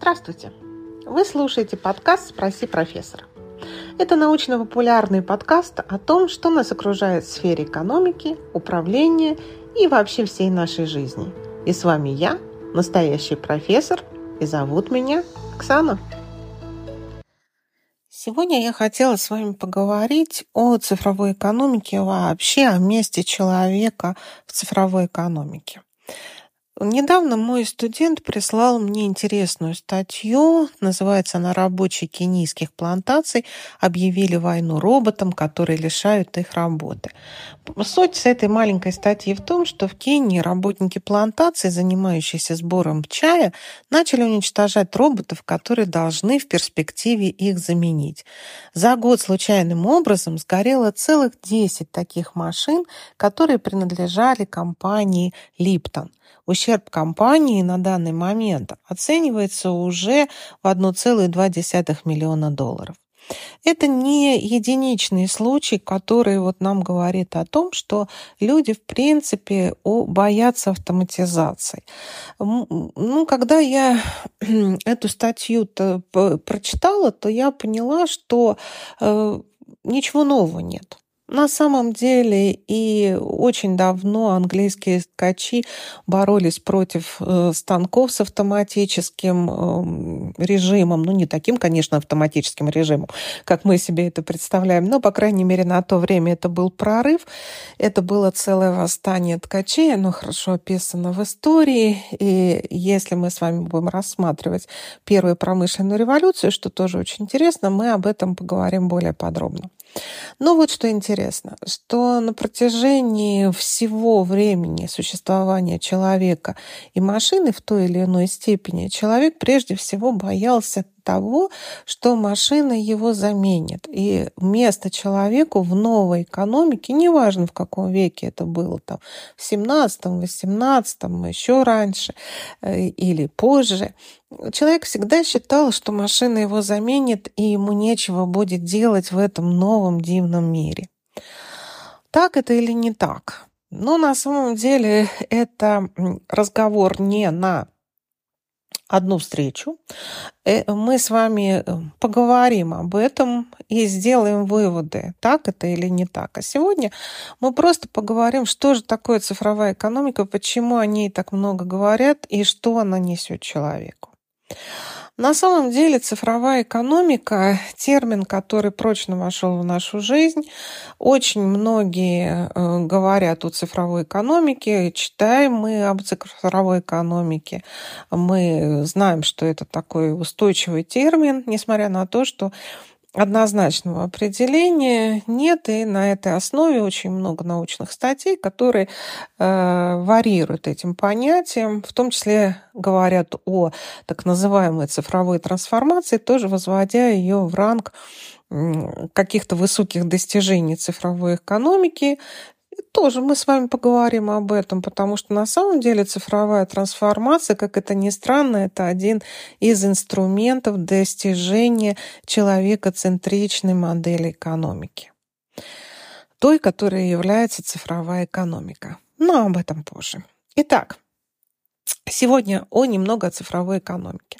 Здравствуйте! Вы слушаете подкаст «Спроси профессора». Это научно-популярный подкаст о том, что нас окружает в сфере экономики, управления и вообще всей нашей жизни. И с вами я, настоящий профессор, и зовут меня Оксана. Сегодня я хотела с вами поговорить о цифровой экономике вообще, о месте человека в цифровой экономике. Недавно мой студент прислал мне интересную статью. Называется она «Рабочие кенийских плантаций объявили войну роботам, которые лишают их работы». Суть с этой маленькой статьи в том, что в Кении работники плантаций, занимающиеся сбором чая, начали уничтожать роботов, которые должны в перспективе их заменить. За год случайным образом сгорело целых 10 таких машин, которые принадлежали компании «Липтон». Ущерб компании на данный момент оценивается уже в 1,2 миллиона долларов. Это не единичный случай, который вот нам говорит о том, что люди, в принципе, боятся автоматизации. Ну, когда я эту статью -то прочитала, то я поняла, что э, ничего нового нет. На самом деле и очень давно английские ткачи боролись против э, станков с автоматическим эм, режимом, ну не таким, конечно, автоматическим режимом, как мы себе это представляем, но, по крайней мере, на то время это был прорыв, это было целое восстание ткачей, оно хорошо описано в истории, и если мы с вами будем рассматривать первую промышленную революцию, что тоже очень интересно, мы об этом поговорим более подробно. Ну вот что интересно, что на протяжении всего времени существования человека и машины в той или иной степени человек прежде всего боялся того, что машина его заменит. И место человеку в новой экономике, неважно в каком веке это было, там, в 17 18 еще раньше э, или позже, человек всегда считал, что машина его заменит, и ему нечего будет делать в этом новом дивном мире. Так это или не так? Но на самом деле это разговор не на одну встречу. Э, мы с вами э, поговорим об этом и сделаем выводы, так это или не так. А сегодня мы просто поговорим, что же такое цифровая экономика, почему о ней так много говорят и что она несет человеку. На самом деле цифровая экономика – термин, который прочно вошел в нашу жизнь. Очень многие э, говорят о цифровой экономике, читаем мы об цифровой экономике. Мы знаем, что это такой устойчивый термин, несмотря на то, что однозначного определения. Нет, и на этой основе очень много научных статей, которые э, варьируют этим понятием, в том числе говорят о так называемой цифровой трансформации, тоже возводя ее в ранг каких-то высоких достижений цифровой экономики, тоже мы с вами поговорим об этом, потому что на самом деле цифровая трансформация, как это ни странно, это один из инструментов достижения человекоцентричной модели экономики. Той, которая является цифровая экономика. Но об этом позже. Итак, Сегодня о немного о цифровой экономике.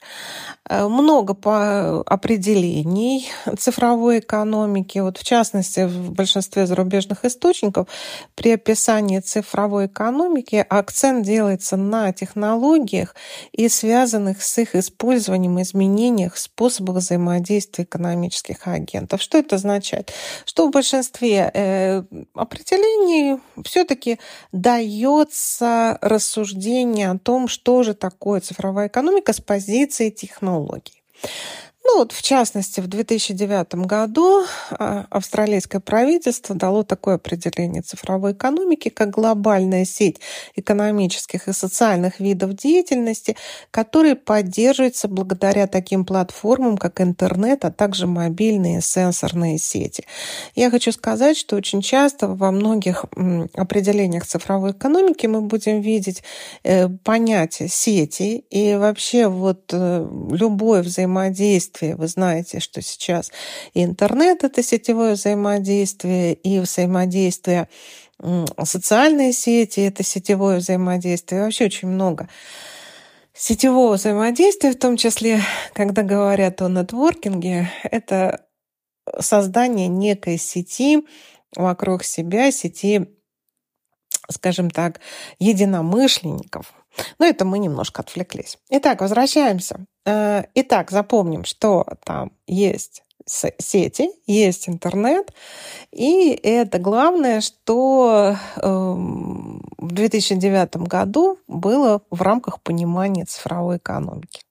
Э, много по определений цифровой экономики. Вот в частности, в большинстве зарубежных источников при описании цифровой экономики акцент делается на технологиях и связанных с их использованием изменениях способов взаимодействия экономических агентов. Что это означает? Что в большинстве э, определений все-таки дается рассуждение о том, что же такое цифровая экономика с позиции технологий. Ну вот, в частности, в 2009 году а, австралийское правительство дало такое определение цифровой экономики, как глобальная сеть экономических и социальных видов деятельности, которые поддерживаются благодаря таким платформам, как интернет, а также мобильные сенсорные сети. Я хочу сказать, что очень часто во многих определениях цифровой экономики мы будем видеть э, понятие сети и вообще вот э, любое взаимодействие взаимодействие. Вы знаете, что сейчас и интернет — это сетевое взаимодействие, и взаимодействие социальные сети — это сетевое взаимодействие. Вообще очень много сетевого взаимодействия, в том числе, когда говорят о нетворкинге, это создание некой сети вокруг себя, сети, скажем так, единомышленников. Но это мы немножко отвлеклись. Итак, возвращаемся. Э, итак, запомним, что там есть сети, есть интернет. И это главное, что эм, в 2009 году было в рамках понимания цифровой экономики.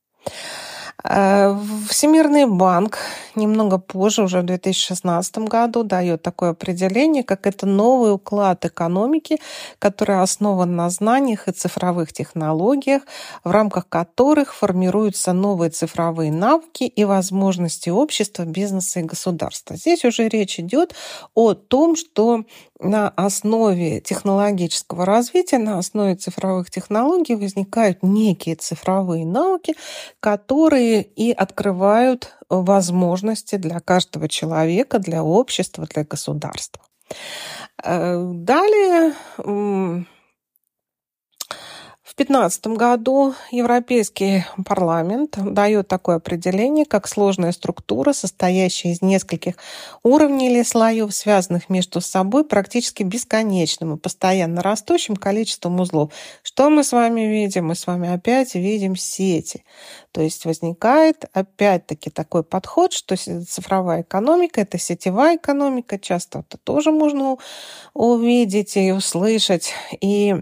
Э, Всемирный банк немного позже, уже в 2016 году, дает такое определение, как это новый уклад экономики, который основан на знаниях и цифровых технологиях, в рамках которых формируются новые цифровые навыки и возможности общества, бизнеса и государства. Здесь уже речь идет о том, что на основе технологического развития, на основе цифровых технологий возникают некие цифровые науки, которые и открывают возможности для каждого человека, для общества, для государства. Э, далее 2015 году Европейский парламент дает такое определение, как сложная структура, состоящая из нескольких уровней или слоев, связанных между собой практически бесконечным и постоянно растущим количеством узлов. Что мы с вами видим? Мы с вами опять видим сети. То есть возникает опять-таки такой подход, что цифровая экономика – это сетевая экономика. Часто это тоже можно увидеть и услышать. И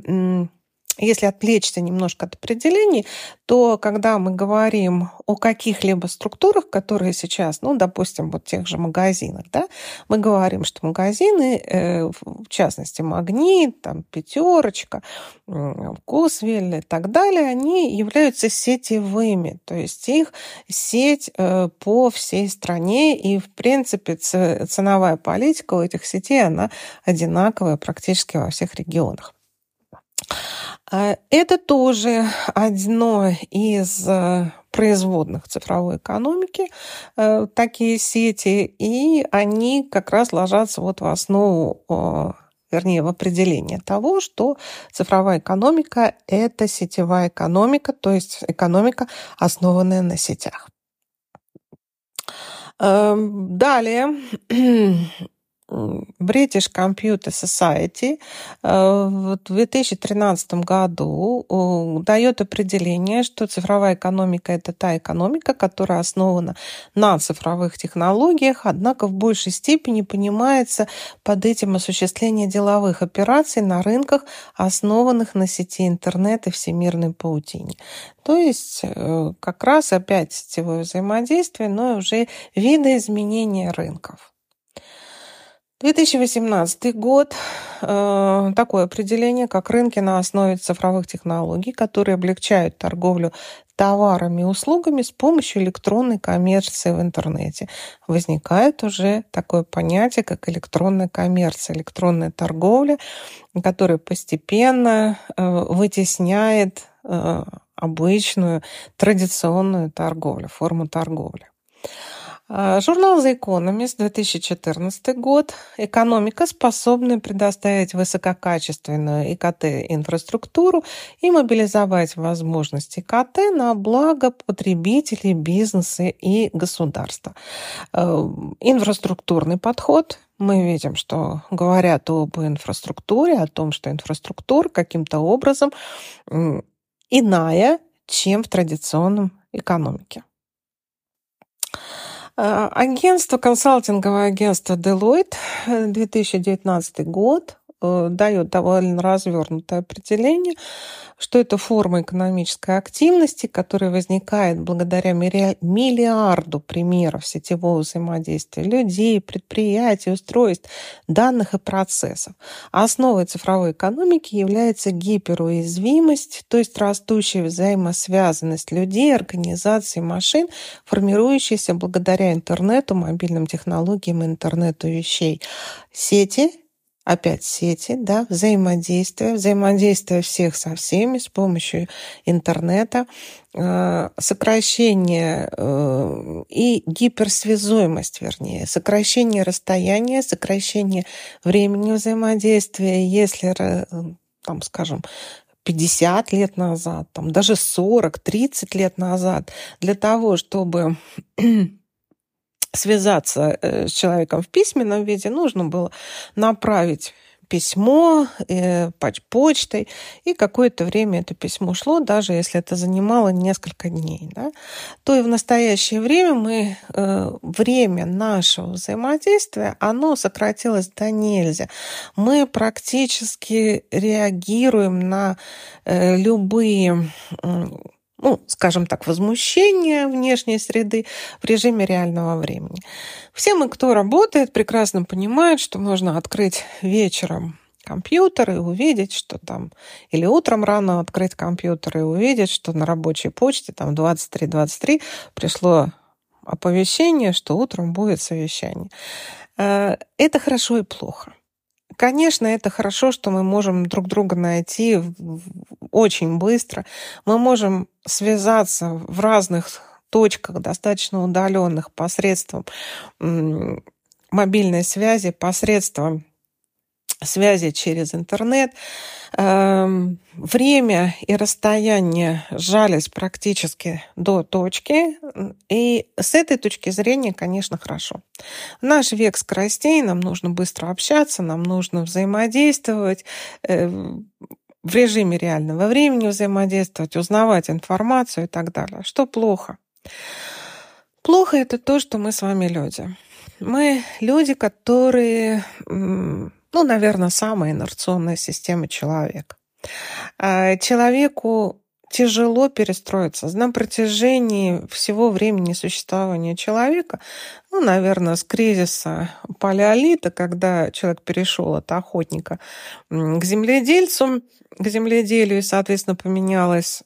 если отвлечься немножко от определений, то когда мы говорим о каких-либо структурах, которые сейчас, ну, допустим, вот тех же магазинах, да, мы говорим, что магазины, э, в частности, Магнит, там, Пятерочка, Вкусвиль и так далее, они являются сетевыми, то есть их сеть э, по всей стране, и, в принципе, ценовая политика у этих сетей, она одинаковая практически во всех регионах. А, это тоже одно из э, производных цифровой экономики, э, такие сети, и они как раз ложатся вот в основу вернее, в определение того, что цифровая экономика – это сетевая экономика, то есть экономика, основанная на сетях. Эм, далее British Computer Society э, в 2013 году дает определение, что цифровая экономика – это та экономика, которая основана на цифровых технологиях, однако в большей степени понимается под этим осуществление деловых операций на рынках, основанных на сети интернет и всемирной паутине. То есть э, как раз опять сетевое взаимодействие, но уже видоизменение рынков. 2018 год. Э, такое определение, как рынки на основе цифровых технологий, которые облегчают торговлю товарами и услугами с помощью электронной коммерции в интернете. Возникает уже такое понятие, как электронная коммерция, электронная торговля, которая постепенно э, вытесняет э, обычную традиционную торговлю, форму торговли. А, журнал The Economist, 2014 год. Экономика, способная предоставить высококачественную ИКТ-инфраструктуру и мобилизовать возможности ИКТ на благо потребителей, бизнеса и государства. А, инфраструктурный подход мы видим, что говорят об инфраструктуре, о том, что инфраструктура каким-то образом иная, чем в традиционном экономике. Э, агентство, консалтинговое агентство Deloitte, 2019 год, э, дает довольно развернутое определение что это форма экономической активности, которая возникает благодаря миллиарду примеров сетевого взаимодействия людей, предприятий, устройств, данных и процессов. основой цифровой экономики является гиперуязвимость, то есть растущая взаимосвязанность людей, организаций, машин, формирующаяся благодаря интернету, мобильным технологиям и интернету вещей. Сети опять сети, да, взаимодействие, взаимодействие всех со всеми с помощью интернета, э, сокращение э, и гиперсвязуемость, вернее, сокращение расстояния, сокращение времени взаимодействия, если там, скажем, 50 лет назад, там, даже 40, 30 лет назад, для того, чтобы связаться э, с человеком в письменном виде, нужно было направить письмо э, почтой, и какое-то время это письмо шло, даже если это занимало несколько дней. Да, то и в настоящее время мы, э, время нашего взаимодействия, оно сократилось до нельзя. Мы практически реагируем на э, любые ну, скажем так, возмущения внешней среды в режиме реального времени. Все мы, кто работает, прекрасно понимают, что можно открыть вечером компьютер и увидеть, что там, или утром рано открыть компьютер и увидеть, что на рабочей почте там 23.23 пришло оповещение, что утром будет совещание. Э, это хорошо и плохо. Конечно, это хорошо, что мы можем друг друга найти очень быстро. Мы можем связаться в разных точках, достаточно удаленных, посредством мобильной связи, посредством связи через интернет. Эм, время и расстояние сжались практически до точки, и с этой точки зрения, конечно, хорошо. Наш век скоростей нам нужно быстро общаться, нам нужно взаимодействовать, э, в режиме реального времени взаимодействовать, узнавать информацию и так далее. Что плохо? Плохо это то, что мы с вами люди. Мы люди, которые ну, наверное, самая инерционная система человека. А, человеку тяжело перестроиться. На протяжении всего времени существования человека, ну, наверное, с кризиса палеолита, когда человек перешел от охотника к земледельцу, к земледелию, и, соответственно, поменялось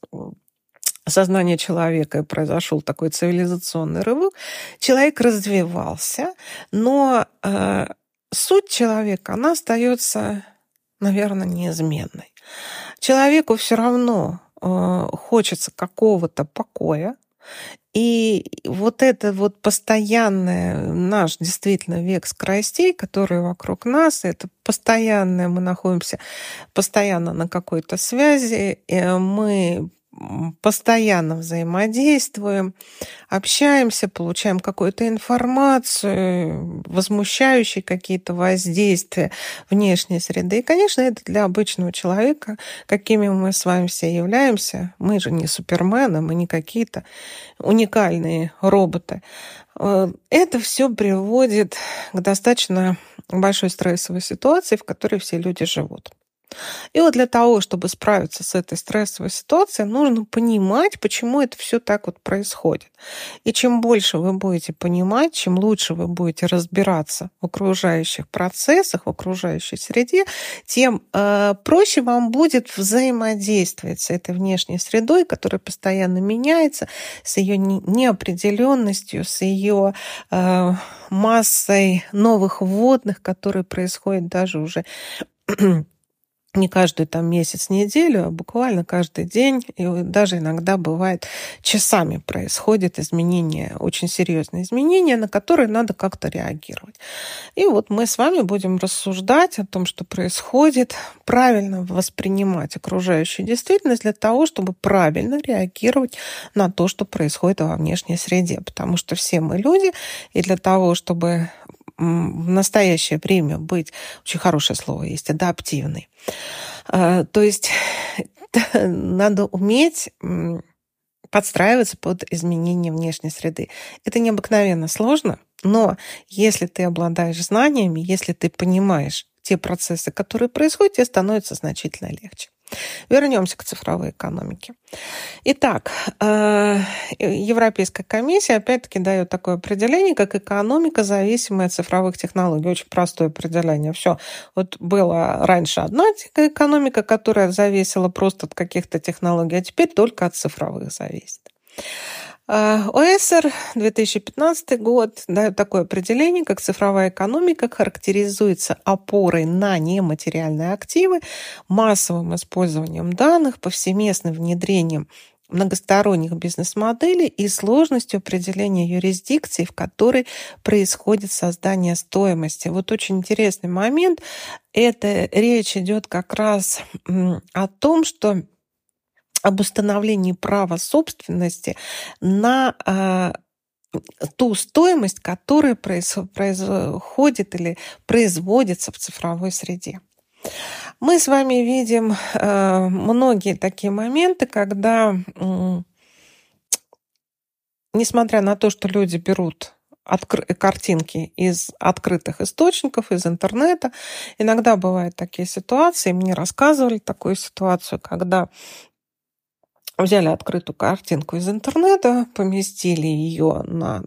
сознание человека, и произошел такой цивилизационный рывок, человек развивался, но э, суть человека, она остается, наверное, неизменной. Человеку все равно э, хочется какого-то покоя, и вот это вот постоянное наш действительно век скоростей, который вокруг нас, это постоянное, мы находимся постоянно на какой-то связи, и мы постоянно взаимодействуем, общаемся, получаем какую-то информацию, возмущающие какие-то воздействия внешней среды. И, конечно, это для обычного человека, какими мы с вами все являемся. Мы же не супермены, мы не какие-то уникальные роботы. Э, это все приводит к достаточно большой стрессовой ситуации, в которой все люди живут. И вот для того, чтобы справиться с этой стрессовой ситуацией, нужно понимать, почему это все так вот происходит. И чем больше вы будете понимать, чем лучше вы будете разбираться в окружающих процессах, в окружающей среде, тем э, проще вам будет взаимодействовать с этой внешней средой, которая постоянно меняется, с ее неопределенностью, с ее э, массой новых вводных, которые происходят даже уже не каждый там месяц, неделю, а буквально каждый день, и даже иногда бывает часами происходят изменения, очень серьезные изменения, на которые надо как-то реагировать. И вот мы с вами будем рассуждать о том, что происходит, правильно воспринимать окружающую действительность для того, чтобы правильно реагировать на то, что происходит во внешней среде. Потому что все мы люди, и для того, чтобы в настоящее время быть, очень хорошее слово есть, адаптивный. А, то есть надо уметь подстраиваться под изменения внешней среды. Это необыкновенно сложно, но если ты обладаешь знаниями, если ты понимаешь те процессы, которые происходят, тебе становится значительно легче. Вернемся к цифровой экономике. Итак, э, Европейская комиссия опять-таки дает такое определение, как экономика, зависимая от цифровых технологий. Очень простое определение. Все. Вот была раньше одна экономика, которая зависела просто от каких-то технологий, а теперь только от цифровых зависит. А, ОСР 2015 год дает такое определение, как цифровая экономика характеризуется опорой на нематериальные активы, массовым использованием данных, повсеместным внедрением многосторонних бизнес-моделей и сложностью определения юрисдикции, в которой происходит создание стоимости. Вот очень интересный момент. Это речь идет как раз о том, что об установлении права собственности на э, ту стоимость, которая происходит или производится в цифровой среде. Мы с вами видим э, многие такие моменты, когда, несмотря на то, что люди берут картинки из открытых источников, из интернета, иногда бывают такие ситуации, мне рассказывали такую ситуацию, когда взяли открытую картинку из интернета, поместили ее на,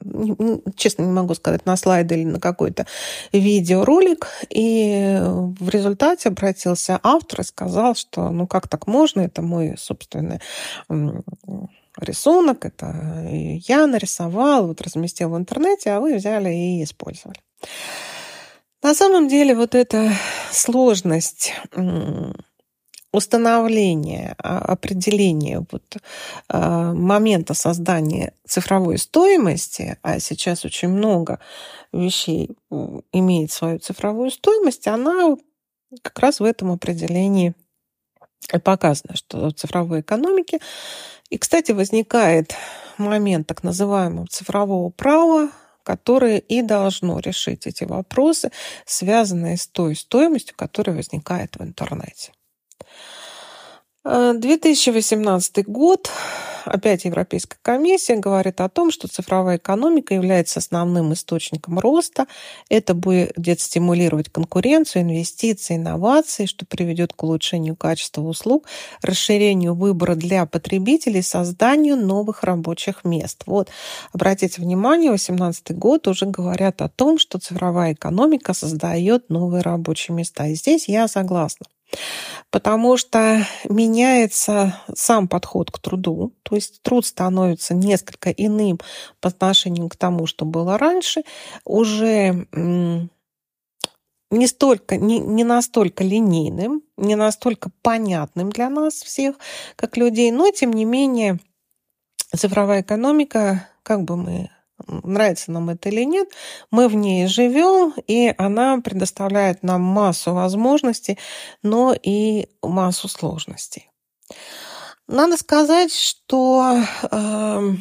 честно не могу сказать, на слайд или на какой-то видеоролик, и в результате обратился автор и сказал, что ну как так можно, это мой собственный рисунок, это я нарисовал, вот разместил в интернете, а вы взяли и использовали. На самом деле вот эта сложность установление, а, определение вот, а, момента создания цифровой стоимости, а сейчас очень много вещей имеет свою цифровую стоимость, она как раз в этом определении показано, что в цифровой экономике. И, кстати, возникает момент так называемого цифрового права, которое и должно решить эти вопросы, связанные с той стоимостью, которая возникает в интернете. 2018 э, год. Опять Европейская комиссия говорит о том, что цифровая экономика является основным источником роста. Это будет стимулировать конкуренцию, инвестиции, инновации, что приведет к улучшению качества услуг, расширению выбора для потребителей, созданию новых рабочих мест. Вот, обратите внимание, 2018 год уже говорят о том, что цифровая экономика создает новые рабочие места. И здесь я согласна потому что меняется сам подход к труду, то есть труд становится несколько иным по отношению к тому, что было раньше, уже не, столько, не, не настолько линейным, не настолько понятным для нас всех, как людей, но тем не менее цифровая экономика, как бы мы нравится нам это или нет, мы в ней живем, и она предоставляет нам массу возможностей, но и массу сложностей. Надо сказать, что э,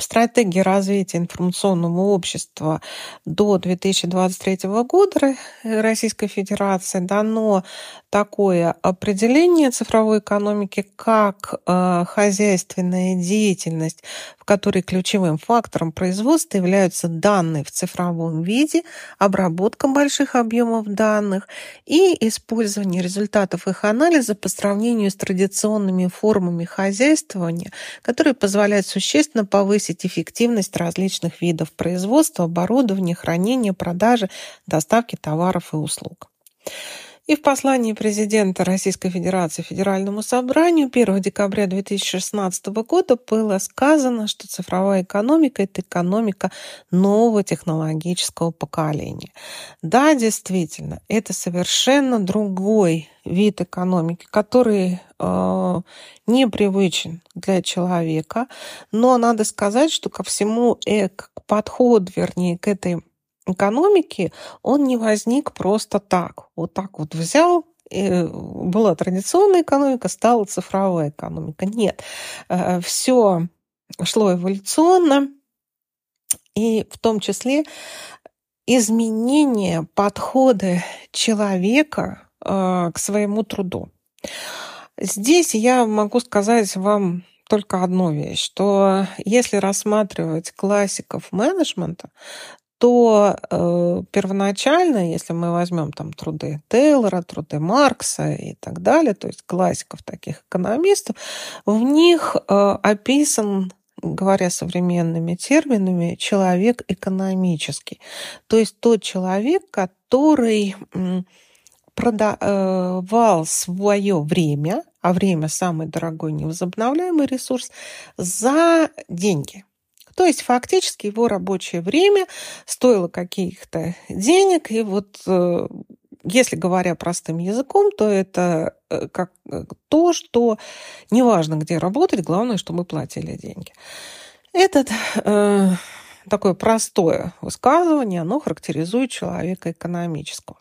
в стратегии развития информационного общества до 2023 года Российской Федерации дано такое определение цифровой экономики, как э, хозяйственная деятельность, в которой ключевым фактором производства являются данные в цифровом виде, обработка больших объемов данных и использование результатов их анализа по сравнению с традиционными формами хозяйствования, которые позволяют существенно повысить эффективность различных видов производства, оборудования, хранения, продажи, доставки товаров и услуг. И в послании президента Российской Федерации Федеральному собранию 1 декабря 2016 года было сказано, что цифровая экономика – это экономика нового технологического поколения. Да, действительно, это совершенно другой вид экономики, который э, непривычен для человека, но надо сказать, что ко всему, э, к подходу, вернее, к этой экономики, он не возник просто так. Вот так вот взял, и была традиционная экономика, стала цифровая экономика. Нет, э, все шло эволюционно, и в том числе изменение подхода человека э, к своему труду. Здесь я могу сказать вам только одну вещь, что если рассматривать классиков менеджмента, то э, первоначально, если мы возьмем там труды Тейлора, труды Маркса и так далее, то есть классиков таких экономистов, в них э, описан говоря современными терминами, человек экономический. То есть тот человек, который продавал свое время, а время самый дорогой невозобновляемый ресурс, за деньги – то есть фактически его рабочее время стоило каких-то денег, и вот э, если говоря простым языком, то это э, как э, то, что неважно, где работать, главное, что мы платили деньги. Это э, такое простое высказывание, оно характеризует человека экономического.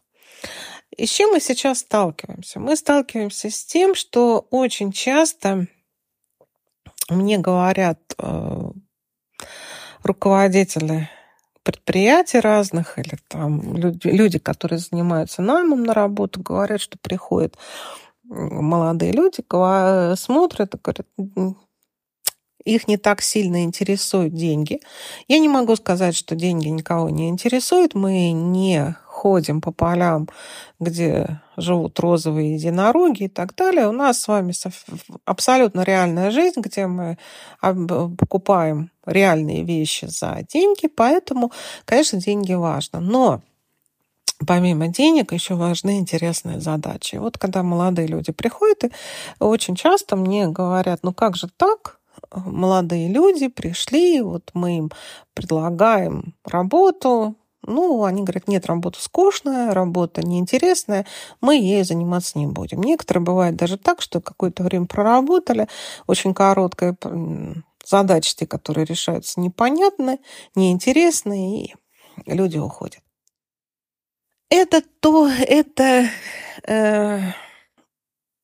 И с чем мы сейчас сталкиваемся? Мы сталкиваемся с тем, что очень часто мне говорят э, руководители предприятий разных или там люди, люди, которые занимаются наймом на работу, говорят, что приходят молодые люди, смотрят и говорят, их не так сильно интересуют деньги. Я не могу сказать, что деньги никого не интересуют. Мы не ходим по полям, где живут розовые единороги и так далее. У нас с вами абсолютно реальная жизнь, где мы покупаем реальные вещи за деньги, поэтому, конечно, деньги важны. Но помимо денег еще важны интересные задачи. вот когда молодые люди приходят, и очень часто мне говорят, ну как же так, молодые люди пришли, вот мы им предлагаем работу, ну, они говорят, нет, работа скучная, работа неинтересная, мы ей заниматься не будем. Некоторые бывает даже так, что какое-то время проработали, очень короткая задачи, которые решаются, непонятны, неинтересны, и люди уходят. Это то, это э,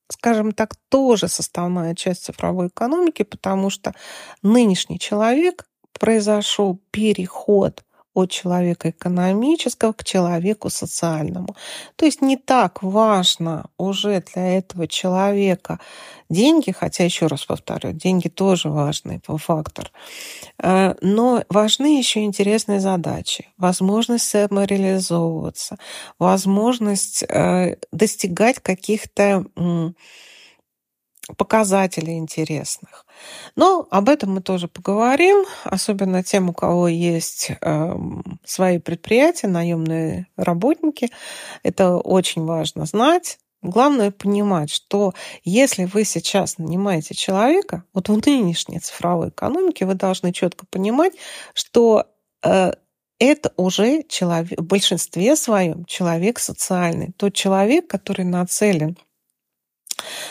скажем так, тоже составная часть цифровой экономики, потому что нынешний человек произошел переход от человека экономического к человеку социальному. То есть не так важно уже для этого человека деньги, хотя еще раз повторю, деньги тоже важный фактор, э, но важны еще интересные задачи, возможность самореализовываться, возможность э, достигать каких-то показателей интересных. Но об этом мы тоже поговорим, особенно тем, у кого есть э, свои предприятия, наемные работники. Это очень важно знать. Главное понимать, что если вы сейчас нанимаете человека, вот в нынешней цифровой экономике вы должны четко понимать, что э, это уже человек, в большинстве своем человек социальный, тот человек, который нацелен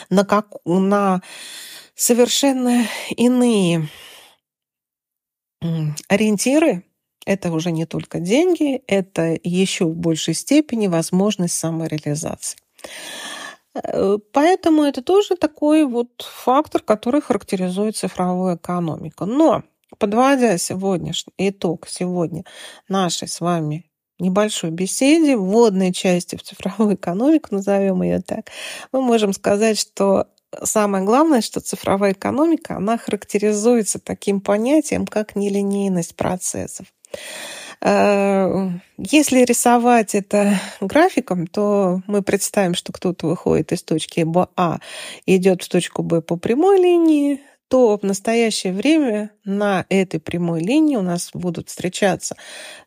на, как, на совершенно иные ориентиры. Это уже не только деньги, это еще в большей степени возможность самореализации. Э, поэтому это тоже такой вот фактор, который характеризует цифровую экономику. Но подводя сегодняшний итог сегодня нашей с вами небольшой беседе, вводной части в цифровую экономику, назовем ее так, мы можем сказать, что самое главное, что цифровая экономика, она характеризуется таким понятием, как нелинейность процессов. Э, если рисовать это графиком, то мы представим, что кто-то выходит из точки А идет в точку Б по прямой линии, то в настоящее время на этой прямой линии у нас будут встречаться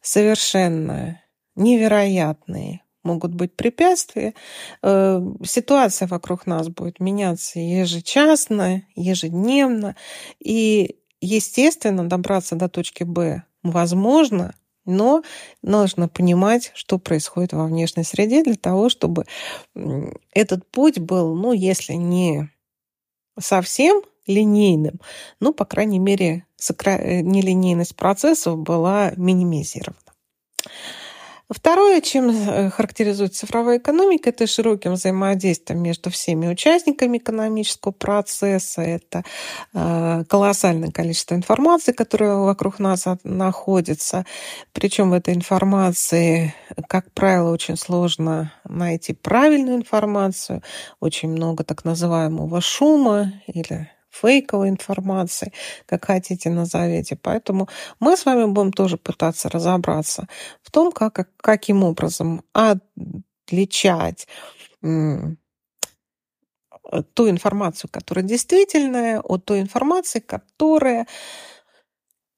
совершенно невероятные могут быть препятствия. Э, ситуация вокруг нас будет меняться ежечасно, ежедневно. И, естественно, добраться до точки Б возможно, но нужно понимать, что происходит во внешней среде для того, чтобы этот путь был, ну, если не совсем линейным, ну, по крайней мере, нелинейность процессов была минимизирована. Второе, чем э, характеризует цифровая экономика, это широким взаимодействием между всеми участниками экономического процесса. Это э, колоссальное количество информации, которая вокруг нас находится. Причем в этой информации, как правило, очень сложно найти правильную информацию. Очень много так называемого шума или фейковой информации, как хотите назовите. Поэтому мы с вами будем тоже пытаться разобраться в том, как, каким образом отличать ту информацию, которая действительная, от той информации, которая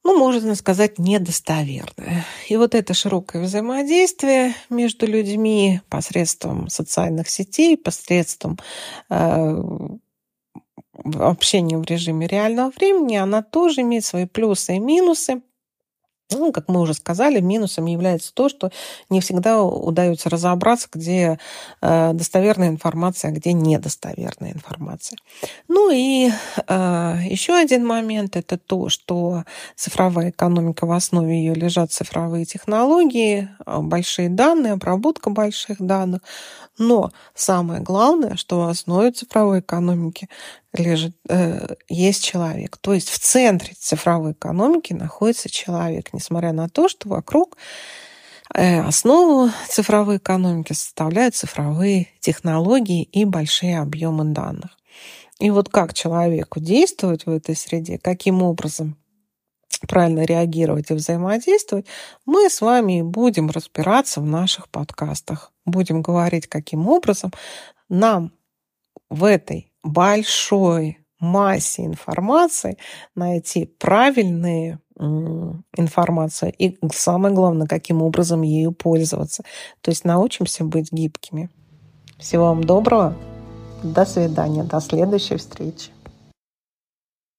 ну, можно сказать, недостоверная. И вот это широкое взаимодействие между людьми посредством социальных сетей, посредством э, общение в режиме реального времени, она тоже имеет свои плюсы и минусы. Ну, как мы уже сказали, минусом является то, что не всегда удается разобраться, где э, достоверная информация, а где недостоверная информация. Ну и э, еще один момент – это то, что цифровая экономика, в основе ее лежат цифровые технологии, а, большие данные, обработка больших данных. Но самое главное, что в основе цифровой экономики лежит, э, есть человек. То есть в центре цифровой экономики находится человек, несмотря на то, что вокруг э, основу цифровой экономики составляют цифровые технологии и большие объемы данных. И вот как человеку действовать в этой среде, каким образом правильно реагировать и взаимодействовать, мы с вами будем разбираться в наших подкастах. Будем говорить, каким образом нам в этой большой массе информации найти правильные информацию и самое главное, каким образом ею пользоваться. То есть научимся быть гибкими. Всего вам доброго. До свидания. До следующей встречи.